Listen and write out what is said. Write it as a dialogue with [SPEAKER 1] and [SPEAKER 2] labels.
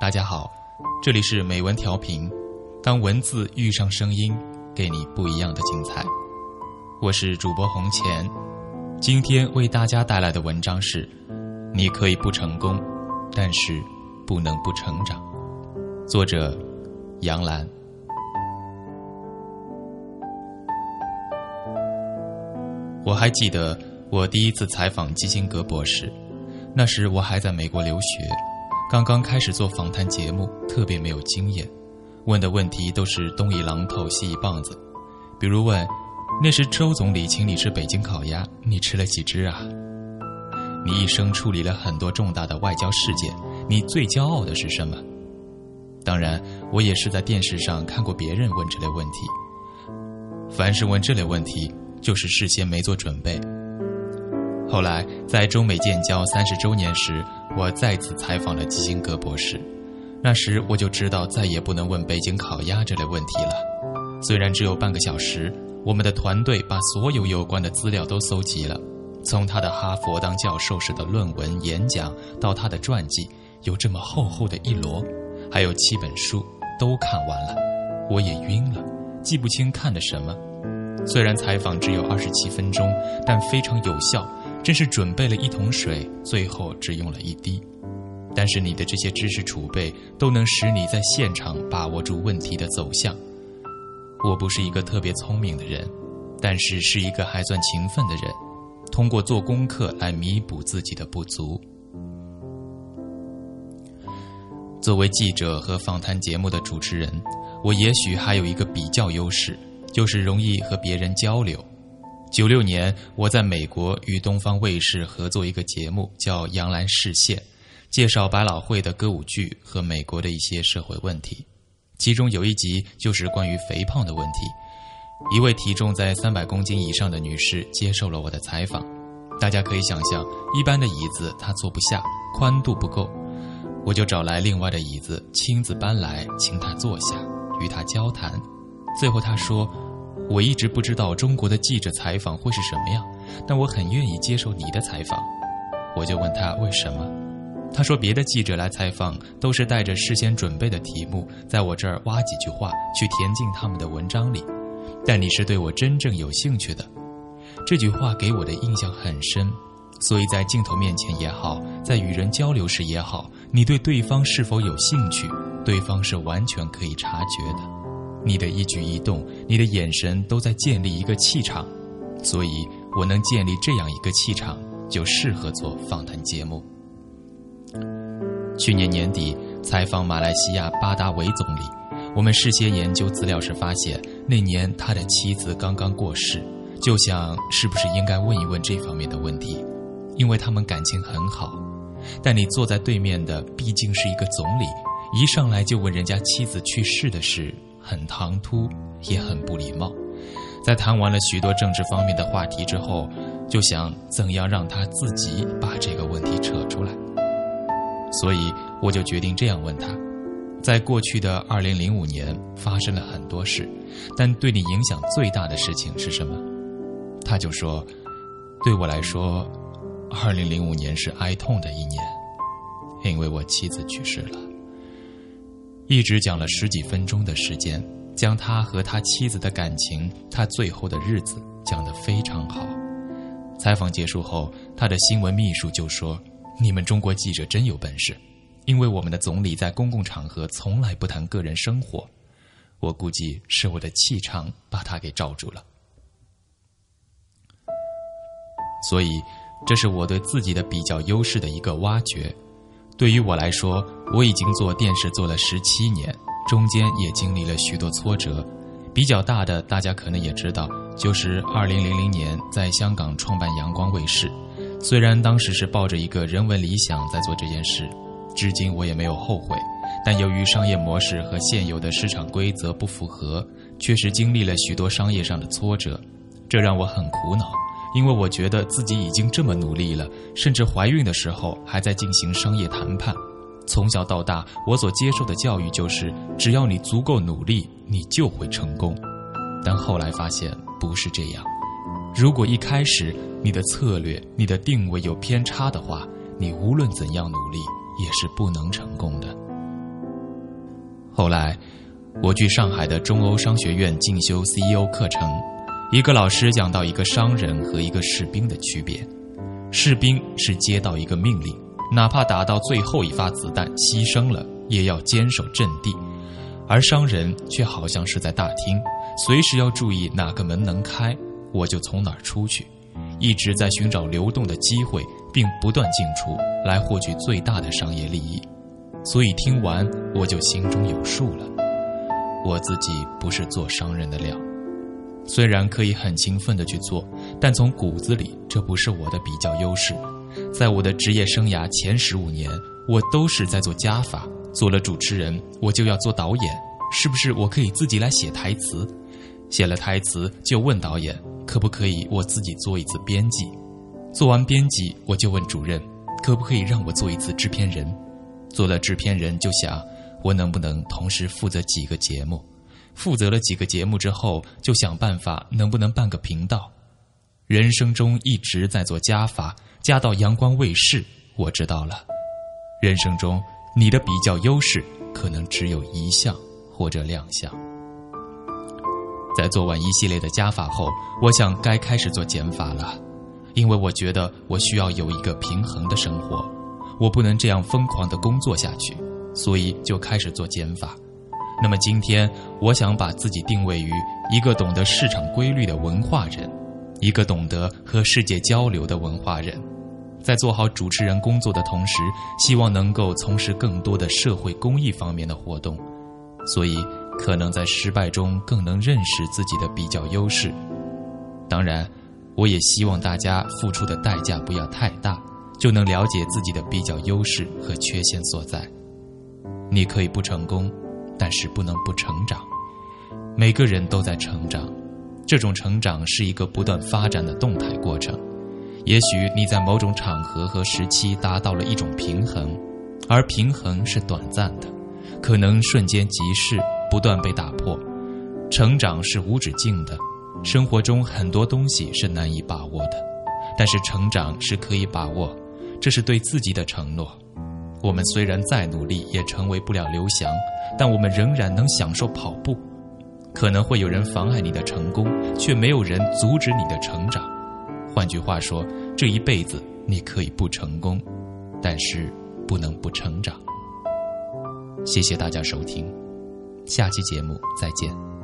[SPEAKER 1] 大家好，这里是美文调频。当文字遇上声音，给你不一样的精彩。我是主播红钱，今天为大家带来的文章是：你可以不成功，但是不能不成长。作者杨澜。我还记得我第一次采访基辛格博士，那时我还在美国留学，刚刚开始做访谈节目，特别没有经验，问的问题都是东一榔头西一棒子，比如问：那时周总理请你吃北京烤鸭，你吃了几只啊？你一生处理了很多重大的外交事件，你最骄傲的是什么？当然，我也是在电视上看过别人问这类问题。凡是问这类问题。就是事先没做准备。后来在中美建交三十周年时，我再次采访了基辛格博士。那时我就知道再也不能问北京烤鸭这类问题了。虽然只有半个小时，我们的团队把所有有关的资料都搜集了，从他的哈佛当教授时的论文、演讲，到他的传记，有这么厚厚的一摞，还有七本书，都看完了。我也晕了，记不清看的什么。虽然采访只有二十七分钟，但非常有效，真是准备了一桶水，最后只用了一滴。但是你的这些知识储备都能使你在现场把握住问题的走向。我不是一个特别聪明的人，但是是一个还算勤奋的人，通过做功课来弥补自己的不足。作为记者和访谈节目的主持人，我也许还有一个比较优势。就是容易和别人交流。九六年，我在美国与东方卫视合作一个节目，叫《杨澜视线》，介绍百老汇的歌舞剧和美国的一些社会问题。其中有一集就是关于肥胖的问题。一位体重在三百公斤以上的女士接受了我的采访。大家可以想象，一般的椅子她坐不下，宽度不够，我就找来另外的椅子，亲自搬来，请她坐下，与她交谈。最后她说：“我一直不知道中国的记者采访会是什么样，但我很愿意接受你的采访。”我就问他为什么，他说：“别的记者来采访都是带着事先准备的题目，在我这儿挖几句话去填进他们的文章里，但你是对我真正有兴趣的。”这句话给我的印象很深，所以在镜头面前也好，在与人交流时也好，你对对方是否有兴趣，对方是完全可以察觉的。你的一举一动，你的眼神都在建立一个气场，所以我能建立这样一个气场，就适合做访谈节目。去年年底采访马来西亚巴达维总理，我们事先研究资料时发现，那年他的妻子刚刚过世，就想是不是应该问一问这方面的问题，因为他们感情很好。但你坐在对面的毕竟是一个总理，一上来就问人家妻子去世的事。很唐突，也很不礼貌。在谈完了许多政治方面的话题之后，就想怎样让他自己把这个问题扯出来。所以我就决定这样问他：在过去的二零零五年发生了很多事，但对你影响最大的事情是什么？他就说：对我来说，二零零五年是哀痛的一年，因为我妻子去世了。一直讲了十几分钟的时间，将他和他妻子的感情，他最后的日子讲得非常好。采访结束后，他的新闻秘书就说：“你们中国记者真有本事，因为我们的总理在公共场合从来不谈个人生活。我估计是我的气场把他给罩住了。所以，这是我对自己的比较优势的一个挖掘。”对于我来说，我已经做电视做了十七年，中间也经历了许多挫折。比较大的，大家可能也知道，就是二零零零年在香港创办阳光卫视。虽然当时是抱着一个人文理想在做这件事，至今我也没有后悔。但由于商业模式和现有的市场规则不符合，确实经历了许多商业上的挫折，这让我很苦恼。因为我觉得自己已经这么努力了，甚至怀孕的时候还在进行商业谈判。从小到大，我所接受的教育就是：只要你足够努力，你就会成功。但后来发现不是这样。如果一开始你的策略、你的定位有偏差的话，你无论怎样努力也是不能成功的。后来，我去上海的中欧商学院进修 CEO 课程，一个老师讲到一个商人和一个士兵的区别：士兵是接到一个命令，哪怕打到最后一发子弹牺牲了，也要坚守阵地；而商人却好像是在大厅，随时要注意哪个门能开，我就从哪儿出去，一直在寻找流动的机会，并不断进出，来获取最大的商业利益。所以听完我就心中有数了，我自己不是做商人的料，虽然可以很勤奋的去做，但从骨子里这不是我的比较优势。在我的职业生涯前十五年，我都是在做加法，做了主持人我就要做导演，是不是我可以自己来写台词？写了台词就问导演可不可以我自己做一次编辑？做完编辑我就问主任可不可以让我做一次制片人？做了制片人，就想我能不能同时负责几个节目？负责了几个节目之后，就想办法能不能办个频道。人生中一直在做加法，加到阳光卫视，我知道了。人生中你的比较优势可能只有一项或者两项。在做完一系列的加法后，我想该开始做减法了，因为我觉得我需要有一个平衡的生活。我不能这样疯狂的工作下去，所以就开始做减法。那么今天，我想把自己定位于一个懂得市场规律的文化人，一个懂得和世界交流的文化人。在做好主持人工作的同时，希望能够从事更多的社会公益方面的活动。所以，可能在失败中更能认识自己的比较优势。当然，我也希望大家付出的代价不要太大。就能了解自己的比较优势和缺陷所在。你可以不成功，但是不能不成长。每个人都在成长，这种成长是一个不断发展的动态过程。也许你在某种场合和时期达到了一种平衡，而平衡是短暂的，可能瞬间即逝，不断被打破。成长是无止境的，生活中很多东西是难以把握的，但是成长是可以把握。这是对自己的承诺。我们虽然再努力，也成为不了刘翔，但我们仍然能享受跑步。可能会有人妨碍你的成功，却没有人阻止你的成长。换句话说，这一辈子你可以不成功，但是不能不成长。谢谢大家收听，下期节目再见。